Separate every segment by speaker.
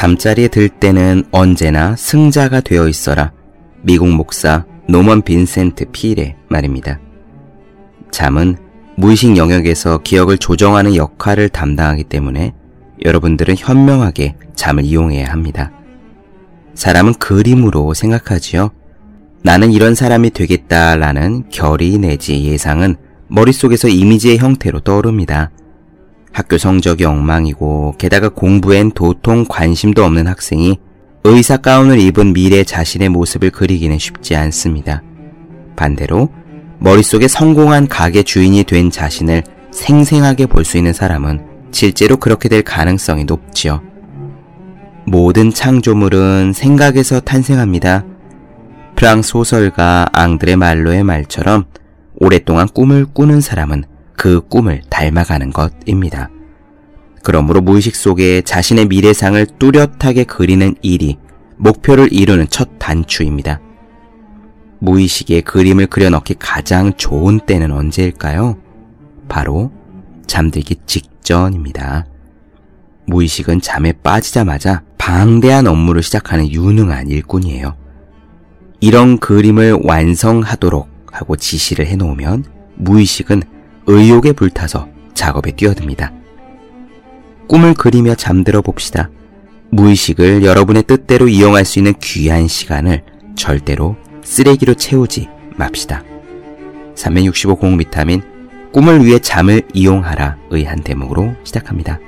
Speaker 1: 잠자리에 들 때는 언제나 승자가 되어 있어라. 미국 목사 노먼 빈센트 필의 말입니다. 잠은 무의식 영역에서 기억을 조정하는 역할을 담당하기 때문에 여러분들은 현명하게 잠을 이용해야 합니다. 사람은 그림으로 생각하지요. 나는 이런 사람이 되겠다라는 결의 내지 예상은 머릿속에서 이미지의 형태로 떠오릅니다. 학교 성적이 엉망이고 게다가 공부엔 도통 관심도 없는 학생이 의사 가운을 입은 미래 자신의 모습을 그리기는 쉽지 않습니다. 반대로 머릿속에 성공한 가게 주인이 된 자신을 생생하게 볼 수 있는 사람은 실제로 그렇게 될 가능성이 높지요. 모든 창조물은 생각에서 탄생합니다. 프랑스 소설가 앙드레 말로의 말처럼 오랫동안 꿈을 꾸는 사람은 그 꿈을 닮아가는 것입니다. 그러므로 무의식 속에 자신의 미래상을 뚜렷하게 그리는 일이 목표를 이루는 첫 단추입니다. 무의식에 그림을 그려넣기 가장 좋은 때는 언제일까요? 바로 잠들기 직전입니다. 무의식은 잠에 빠지자마자 방대한 업무를 시작하는 유능한 일꾼이에요. 이런 그림을 완성하도록 하고 지시를 해놓으면 무의식은 의욕에 불타서 작업에 뛰어듭니다. 꿈을 그리며 잠들어 봅시다. 무의식을 여러분의 뜻대로 이용할 수 있는 귀한 시간을 절대로 쓰레기로 채우지 맙시다. 365 공비타민 꿈을 위해 잠을 이용하라 의 한 대목으로 시작합니다.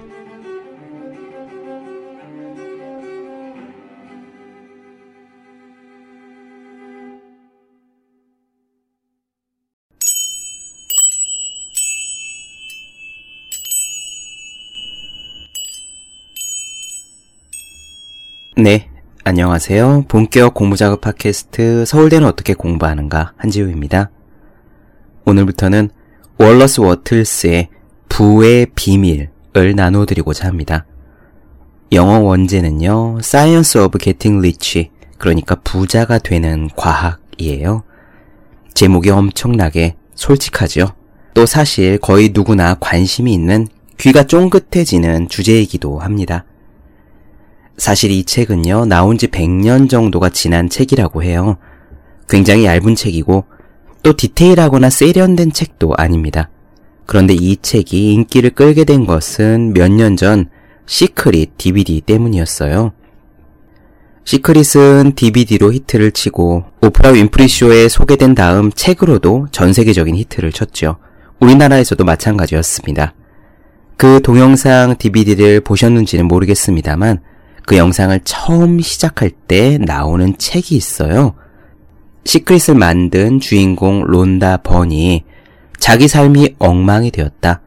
Speaker 1: 네, 안녕하세요. 본격 공부작업 팟캐스트 서울대는 어떻게 공부하는가 한지우입니다. 오늘부터는 월러스 워틀스의 부의 비밀을 나눠드리고자 합니다. 영어 원제는요, Science of Getting Rich, 그러니까 부자가 되는 과학이에요. 제목이 엄청나게 솔직하죠. 또 사실 거의 누구나 관심이 있는 귀가 쫑긋해지는 주제이기도 합니다. 사실 이 책은요, 나온 지 100년 정도가 지난 책이라고 해요. 굉장히 얇은 책이고, 또 디테일하거나 세련된 책도 아닙니다. 그런데 이 책이 인기를 끌게 된 것은 몇 년 전 시크릿 DVD 때문이었어요. 시크릿은 DVD로 히트를 치고 오프라 윈프리 쇼에 소개된 다음 책으로도 전 세계적인 히트를 쳤죠. 우리나라에서도 마찬가지였습니다. 그 동영상 DVD를 보셨는지는 모르겠습니다만 그 영상을 처음 시작할 때 나오는 책이 있어요. 시크릿을 만든 주인공 론다 번이 자기 삶이 엉망이 되었다.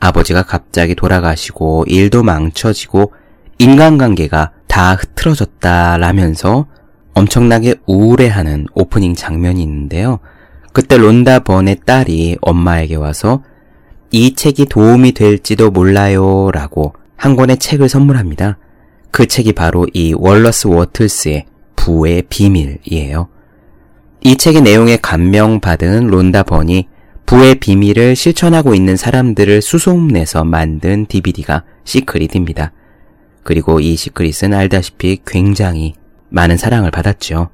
Speaker 1: 아버지가 갑자기 돌아가시고 일도 망쳐지고 인간관계가 다 흐트러졌다 라면서 엄청나게 우울해하는 오프닝 장면이 있는데요. 그때 론다 번의 딸이 엄마에게 와서 이 책이 도움이 될지도 몰라요 라고 한 권의 책을 선물합니다. 그 책이 바로 이 월러스 워틀스의 부의 비밀이에요. 이 책의 내용에 감명받은 론다 번이 부의 비밀을 실천하고 있는 사람들을 수송내서 만든 DVD가 시크릿입니다. 그리고 이 시크릿은 알다시피 굉장히 많은 사랑을 받았죠.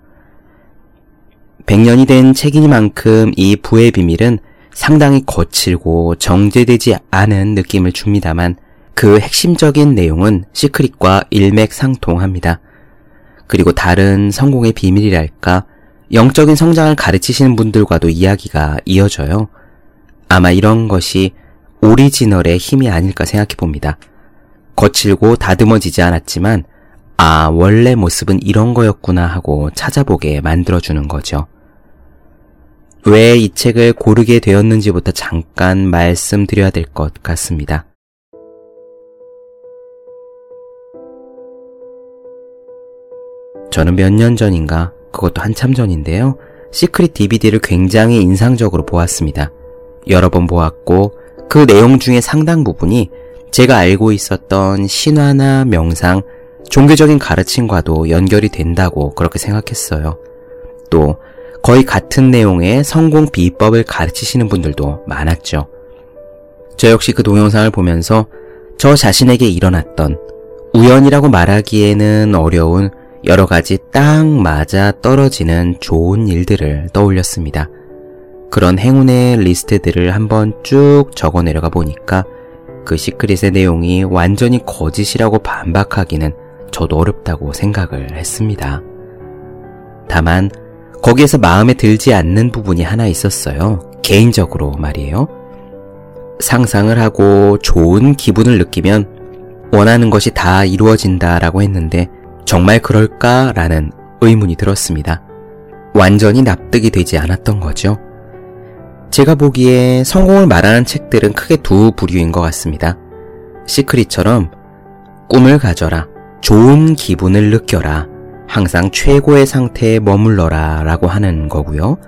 Speaker 1: 100년이 된 책이니만큼 이 부의 비밀은 상당히 거칠고 정제되지 않은 느낌을 줍니다만 그 핵심적인 내용은 시크릿과 일맥상통합니다. 그리고 다른 성공의 비밀이랄까 영적인 성장을 가르치시는 분들과도 이야기가 이어져요. 아마 이런 것이 오리지널의 힘이 아닐까 생각해 봅니다. 거칠고 다듬어지지 않았지만 아, 원래 모습은 이런 거였구나 하고 찾아보게 만들어주는 거죠. 왜 이 책을 고르게 되었는지부터 잠깐 말씀드려야 될 것 같습니다. 저는 몇 년 전인가, 그것도 한참 전인데요. 시크릿 DVD를 굉장히 인상적으로 보았습니다. 여러 번 보았고, 그 내용 중에 상당 부분이 제가 알고 있었던 신화나 명상, 종교적인 가르침과도 연결이 된다고 그렇게 생각했어요. 또, 거의 같은 내용의 성공 비법을 가르치시는 분들도 많았죠. 저 역시 그 동영상을 보면서 저 자신에게 일어났던 우연이라고 말하기에는 어려운 여러 가지 딱 맞아 떨어지는 좋은 일들을 떠올렸습니다. 그런 행운의 리스트들을 한번 쭉 적어 내려가 보니까 그 시크릿의 내용이 완전히 거짓이라고 반박하기는 저도 어렵다고 생각을 했습니다. 다만 거기에서 마음에 들지 않는 부분이 하나 있었어요. 개인적으로 말이에요. 상상을 하고 좋은 기분을 느끼면 원하는 것이 다 이루어진다라고 했는데 정말 그럴까라는 의문이 들었습니다. 완전히 납득이 되지 않았던 거죠. 제가 보기에 성공을 말하는 책들은 크게 두 부류인 것 같습니다. 시크릿처럼 꿈을 가져라, 좋은 기분을 느껴라, 항상 최고의 상태에 머물러라 라고 하는 거고요.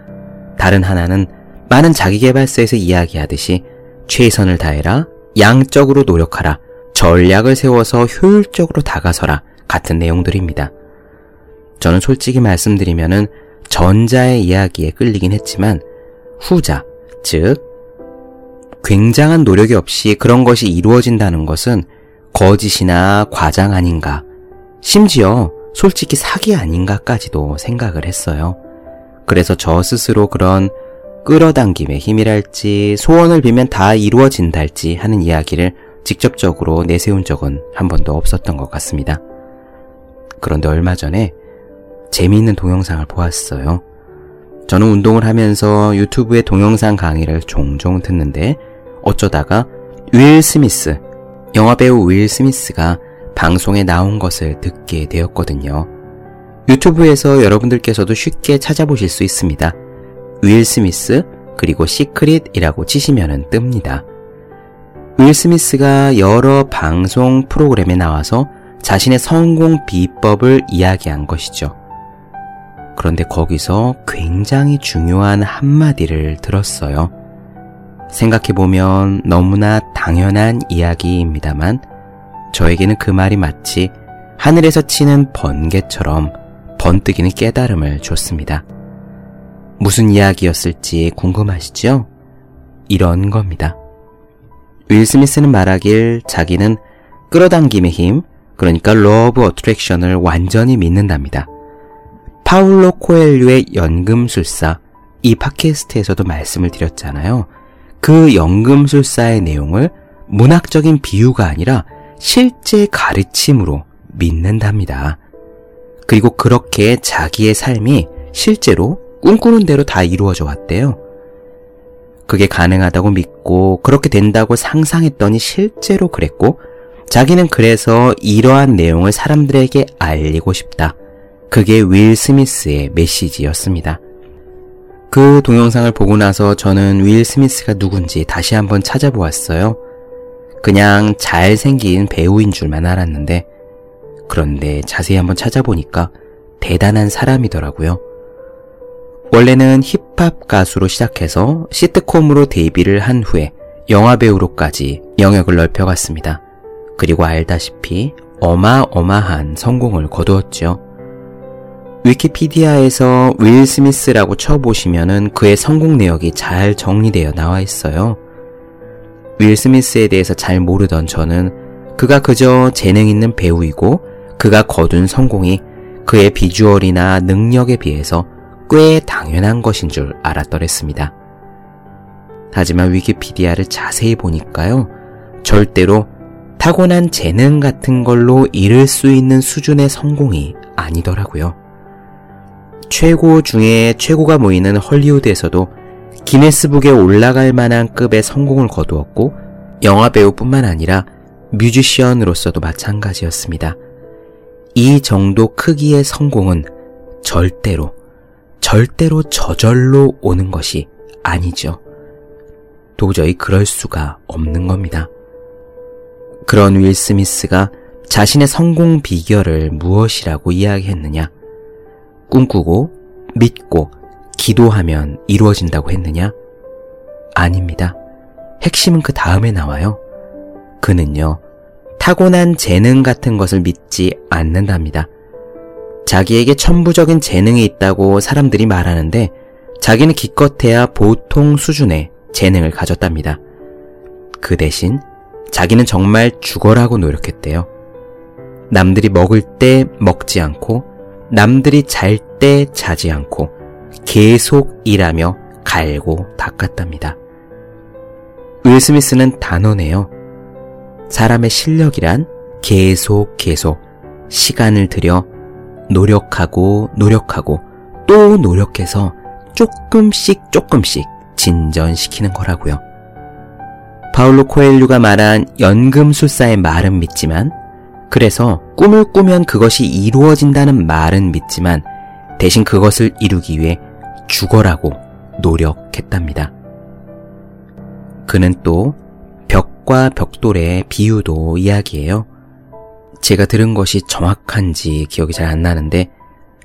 Speaker 1: 다른 하나는 많은 자기개발서에서 이야기하듯이 최선을 다해라, 양적으로 노력하라, 전략을 세워서 효율적으로 다가서라 같은 내용들입니다. 저는 솔직히 말씀드리면은 전자의 이야기에 끌리긴 했지만 후자, 즉 굉장한 노력이 없이 그런 것이 이루어진다는 것은 거짓이나 과장 아닌가, 심지어 솔직히 사기 아닌가까지도 생각을 했어요. 그래서 저 스스로 그런 끌어당김의 힘이랄지 소원을 빌면 다 이루어진달지 하는 이야기를 직접적으로 내세운 적은 한 번도 없었던 것 같습니다. 그런데 얼마 전에 재미있는 동영상을 보았어요. 저는 운동을 하면서 유튜브의 동영상 강의를 종종 듣는데 어쩌다가 윌 스미스, 영화배우 윌 스미스가 방송에 나온 것을 듣게 되었거든요. 유튜브에서 여러분들께서도 쉽게 찾아보실 수 있습니다. 윌 스미스, 그리고 시크릿이라고 치시면 뜹니다. 윌 스미스가 여러 방송 프로그램에 나와서 자신의 성공 비법을 이야기한 것이죠. 그런데 거기서 굉장히 중요한 한마디를 들었어요. 생각해보면 너무나 당연한 이야기입니다만 저에게는 그 말이 마치 하늘에서 치는 번개처럼 번뜩이는 깨달음을 줬습니다. 무슨 이야기였을지 궁금하시죠? 이런 겁니다. 윌 스미스는 말하길 자기는 끌어당김의 힘, 그러니까 Law of Attraction을 완전히 믿는답니다. 파울로 코엘류의 연금술사, 이 팟캐스트에서도 말씀을 드렸잖아요. 그 연금술사의 내용을 문학적인 비유가 아니라 실제 가르침으로 믿는답니다. 그리고 그렇게 자기의 삶이 실제로 꿈꾸는 대로 다 이루어져 왔대요. 그게 가능하다고 믿고 그렇게 된다고 상상했더니 실제로 그랬고 자기는 그래서 이러한 내용을 사람들에게 알리고 싶다. 그게 윌 스미스의 메시지였습니다. 그 동영상을 보고 나서 저는 윌 스미스가 누군지 다시 한번 찾아보았어요. 그냥 잘생긴 배우인 줄만 알았는데, 그런데 자세히 한번 찾아보니까 대단한 사람이더라고요. 원래는 힙합 가수로 시작해서 시트콤으로 데뷔를 한 후에 영화 배우로까지 영역을 넓혀갔습니다. 그리고 알다시피 어마어마한 성공을 거두었죠. 위키피디아에서 윌 스미스라고 쳐보시면은 그의 성공 내역이 잘 정리되어 나와 있어요. 윌 스미스에 대해서 잘 모르던 저는 그가 그저 재능 있는 배우이고 그가 거둔 성공이 그의 비주얼이나 능력에 비해서 꽤 당연한 것인 줄 알았더랬습니다. 하지만 위키피디아를 자세히 보니까요, 절대로 타고난 재능 같은 걸로 이룰 수 있는 수준의 성공이 아니더라고요. 최고 중에 최고가 모이는 헐리우드에서도 기네스북에 올라갈 만한 급의 성공을 거두었고, 영화 배우뿐만 아니라 뮤지션으로서도 마찬가지였습니다. 이 정도 크기의 성공은 절대로 절대로 저절로 오는 것이 아니죠. 도저히 그럴 수가 없는 겁니다. 그런 윌 스미스가 자신의 성공 비결을 무엇이라고 이야기했느냐? 꿈꾸고, 믿고, 기도하면 이루어진다고 했느냐? 아닙니다. 핵심은 그 다음에 나와요. 그는요, 타고난 재능 같은 것을 믿지 않는답니다. 자기에게 천부적인 재능이 있다고 사람들이 말하는데 자기는 기껏해야 보통 수준의 재능을 가졌답니다. 그 대신 자기는 정말 죽어라고 노력했대요. 남들이 먹을 때 먹지 않고 남들이 잘 때 자지 않고 계속 일하며 갈고 닦았답니다. 윌 스미스는 단언해요. 사람의 실력이란 계속 계속 시간을 들여 노력하고 노력하고 또 노력해서 조금씩 조금씩 진전시키는 거라고요. 파울로 코엘류가 말한 연금술사의 말은 믿지만 그래서 꿈을 꾸면 그것이 이루어진다는 말은 믿지만 대신 그것을 이루기 위해 죽어라고 노력했답니다. 그는 또 벽과 벽돌의 비유도 이야기해요. 제가 들은 것이 정확한지 기억이 잘 안 나는데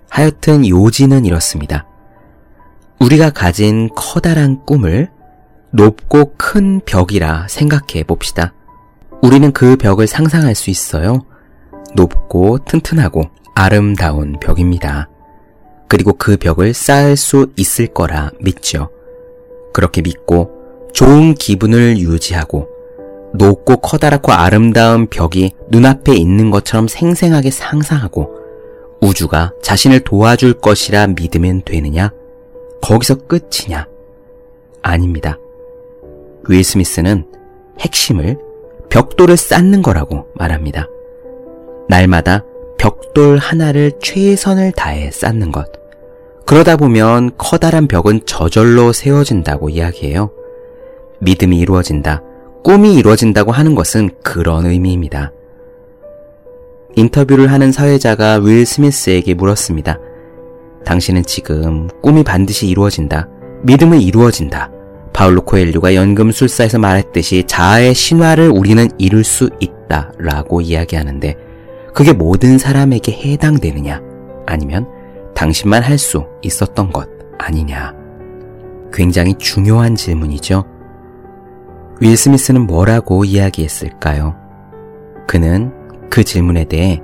Speaker 1: 하여튼 요지는 이렇습니다. 우리가 가진 커다란 꿈을 높고 큰 벽이라 생각해 봅시다. 우리는 그 벽을 상상할 수 있어요. 높고 튼튼하고 아름다운 벽입니다. 그리고 그 벽을 쌓을 수 있을 거라 믿죠. 그렇게 믿고 좋은 기분을 유지하고 높고 커다랗고 아름다운 벽이 눈앞에 있는 것처럼 생생하게 상상하고 우주가 자신을 도와줄 것이라 믿으면 되느냐? 거기서 끝이냐? 아닙니다. 윌 스미스는 핵심을 벽돌을 쌓는 거라고 말합니다. 날마다 벽돌 하나를 최선을 다해 쌓는 것. 그러다 보면 커다란 벽은 저절로 세워진다고 이야기해요. 믿음이 이루어진다, 꿈이 이루어진다고 하는 것은 그런 의미입니다. 인터뷰를 하는 사회자가 윌 스미스에게 물었습니다. 당신은 지금 꿈이 반드시 이루어진다. 믿음은 이루어진다. 파울로 코엘류가 연금술사에서 말했듯이 자아의 신화를 우리는 이룰 수 있다. 라고 이야기하는데 그게 모든 사람에게 해당되느냐? 아니면 당신만 할 수 있었던 것 아니냐? 굉장히 중요한 질문이죠. 윌 스미스는 뭐라고 이야기했을까요? 그는 그 질문에 대해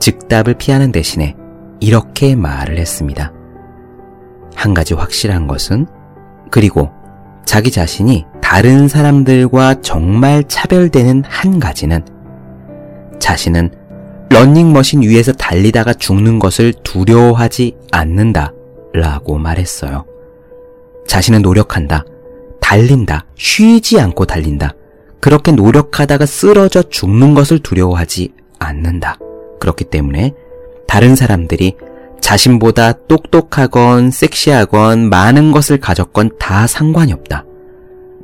Speaker 1: 즉답을 피하는 대신에 이렇게 말을 했습니다. 한 가지 확실한 것은 그리고 자기 자신이 다른 사람들과 정말 차별되는 한 가지는 자신은 런닝머신 위에서 달리다가 죽는 것을 두려워하지 않는다 라고 말했어요. 자신은 노력한다. 달린다. 쉬지 않고 달린다. 그렇게 노력하다가 쓰러져 죽는 것을 두려워하지 않는다. 그렇기 때문에 다른 사람들이 자신보다 똑똑하건 섹시하건 많은 것을 가졌건 다 상관이 없다.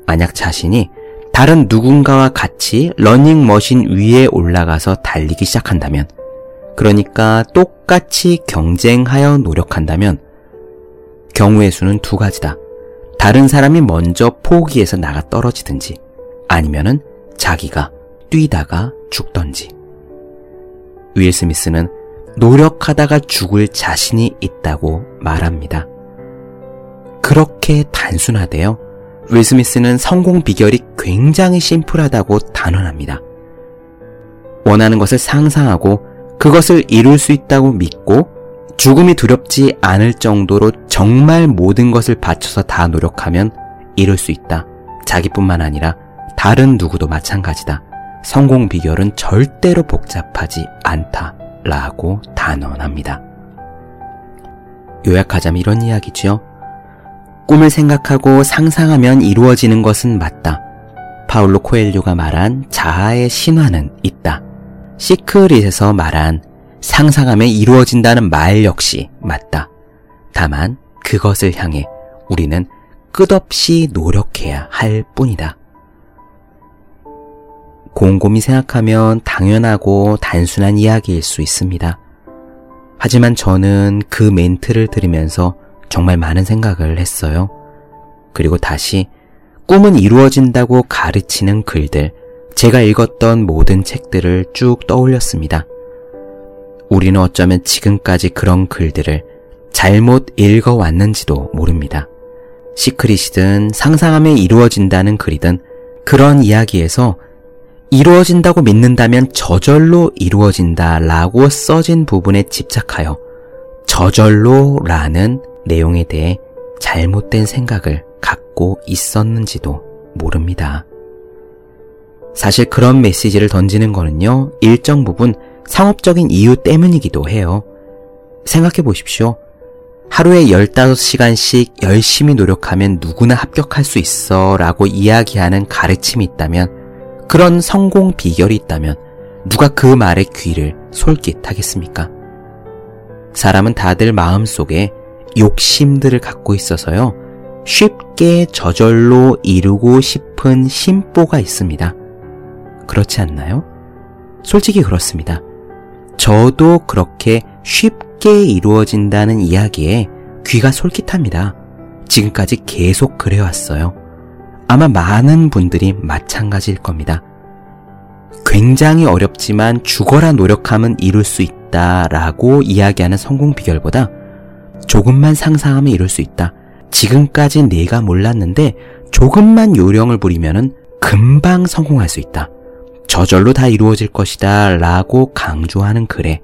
Speaker 1: 만약 자신이 다른 누군가와 같이 러닝머신 위에 올라가서 달리기 시작한다면, 그러니까 똑같이 경쟁하여 노력한다면, 경우의 수는 두 가지다. 다른 사람이 먼저 포기해서 나가 떨어지든지, 아니면은 자기가 뛰다가 죽던지. 윌 스미스는 노력하다가 죽을 자신이 있다고 말합니다. 그렇게 단순하대요. 윌 스미스는 성공 비결이 굉장히 심플하다고 단언합니다. 원하는 것을 상상하고 그것을 이룰 수 있다고 믿고 죽음이 두렵지 않을 정도로 정말 모든 것을 바쳐서 다 노력하면 이룰 수 있다. 자기뿐만 아니라 다른 누구도 마찬가지다. 성공 비결은 절대로 복잡하지 않다. 라고 단언합니다. 요약하자면 이런 이야기죠. 꿈을 생각하고 상상하면 이루어지는 것은 맞다. 파울로 코엘료가 말한 자아의 신화는 있다. 시크릿에서 말한 상상하면 이루어진다는 말 역시 맞다. 다만 그것을 향해 우리는 끝없이 노력해야 할 뿐이다. 곰곰이 생각하면 당연하고 단순한 이야기일 수 있습니다. 하지만 저는 그 멘트를 들으면서 정말 많은 생각을 했어요. 그리고 다시 꿈은 이루어진다고 가르치는 글들, 제가 읽었던 모든 책들을 쭉 떠올렸습니다. 우리는 어쩌면 지금까지 그런 글들을 잘못 읽어왔는지도 모릅니다. 시크릿이든 상상하면 이루어진다는 글이든 그런 이야기에서 이루어진다고 믿는다면 저절로 이루어진다 라고 써진 부분에 집착하여 저절로 라는 내용에 대해 잘못된 생각을 갖고 있었는지도 모릅니다. 사실 그런 메시지를 던지는 거는요, 일정 부분 상업적인 이유 때문이기도 해요. 생각해 보십시오. 하루에 15시간씩 열심히 노력하면 누구나 합격할 수 있어 라고 이야기하는 가르침이 있다면, 그런 성공 비결이 있다면, 누가 그 말에 귀를 솔깃하겠습니까? 사람은 다들 마음속에 욕심들을 갖고 있어서요, 쉽게 저절로 이루고 싶은 심보가 있습니다. 그렇지 않나요? 솔직히 그렇습니다. 저도 그렇게 쉽게 이루어진다는 이야기에 귀가 솔깃합니다. 지금까지 계속 그래왔어요. 아마 많은 분들이 마찬가지일 겁니다. 굉장히 어렵지만 죽어라 노력하면 이룰 수 있다 라고 이야기하는 성공 비결보다 조금만 상상하면 이룰 수 있다. 지금까지 내가 몰랐는데 조금만 요령을 부리면은 금방 성공할 수 있다. 저절로 다 이루어질 것이다 라고 강조하는 글에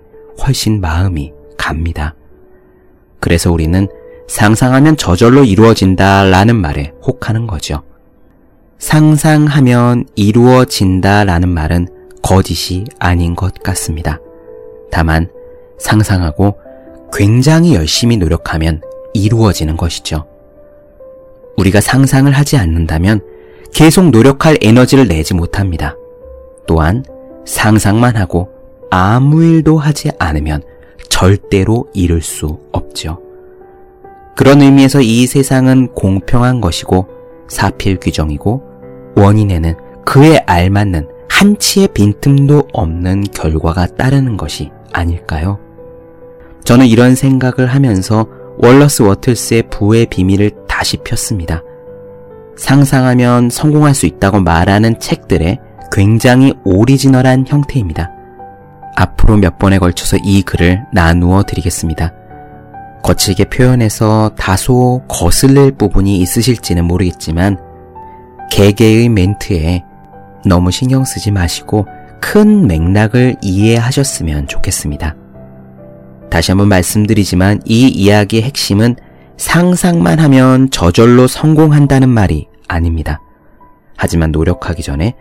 Speaker 1: 훨씬 마음이 갑니다. 그래서 우리는 상상하면 저절로 이루어진다 라는 말에 혹하는 거죠. 상상하면 이루어진다 라는 말은 거짓이 아닌 것 같습니다. 다만 상상하고 굉장히 열심히 노력하면 이루어지는 것이죠. 우리가 상상을 하지 않는다면 계속 노력할 에너지를 내지 못합니다. 또한 상상만 하고 아무 일도 하지 않으면 절대로 이룰 수 없죠. 그런 의미에서 이 세상은 공평한 것이고 사필 규정이고 원인에는 그에 알맞는 한치의 빈틈도 없는 결과가 따르는 것이 아닐까요? 저는 이런 생각을 하면서 월러스 워틀스의 부의 비밀을 다시 폈습니다. 상상하면 성공할 수 있다고 말하는 책들의 굉장히 오리지널한 형태입니다. 앞으로 몇 번에 걸쳐서 이 글을 나누어 드리겠습니다. 거칠게 표현해서 다소 거슬릴 부분이 있으실지는 모르겠지만 개개의 멘트에 너무 신경 쓰지 마시고 큰 맥락을 이해하셨으면 좋겠습니다. 다시 한번 말씀드리지만 이 이야기의 핵심은 상상만 하면 저절로 성공한다는 말이 아닙니다. 하지만 노력하기 전에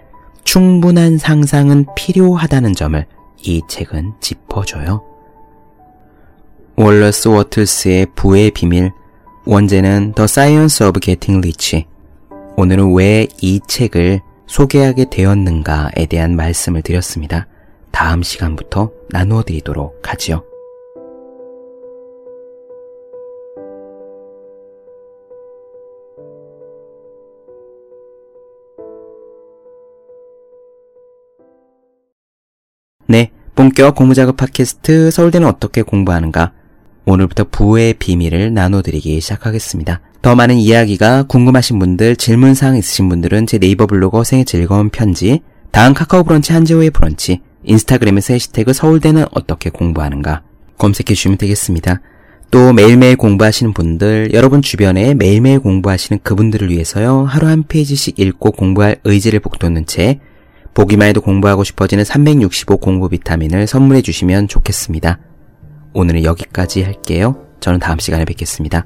Speaker 1: 충분한 상상은 필요하다는 점을 이 책은 짚어줘요. 월러스 워틀스의 부의 비밀, 원제는 The Science of Getting Rich. 오늘은 왜 이 책을 소개하게 되었는가에 대한 말씀을 드렸습니다. 다음 시간부터 나누어 드리도록 하지요. 네, 본격 공부작업 팟캐스트 서울대는 어떻게 공부하는가? 오늘부터 부의 비밀을 나눠드리기 시작하겠습니다. 더 많은 이야기가 궁금하신 분들, 질문사항 있으신 분들은 제 네이버 블로그 생의 즐거운 편지, 다음 카카오 브런치 한재호의 브런치, 인스타그램에서 해시태그 서울대는 어떻게 공부하는가 검색해 주시면 되겠습니다. 또 매일매일 공부하시는 분들, 여러분 주변에 매일매일 공부하시는 그분들을 위해서요, 하루 한 페이지씩 읽고 공부할 의지를 북돋는 책, 보기만 해도 공부하고 싶어지는 365 공부 비타민을 선물해 주시면 좋겠습니다. 오늘은 여기까지 할게요. 저는 다음 시간에 뵙겠습니다.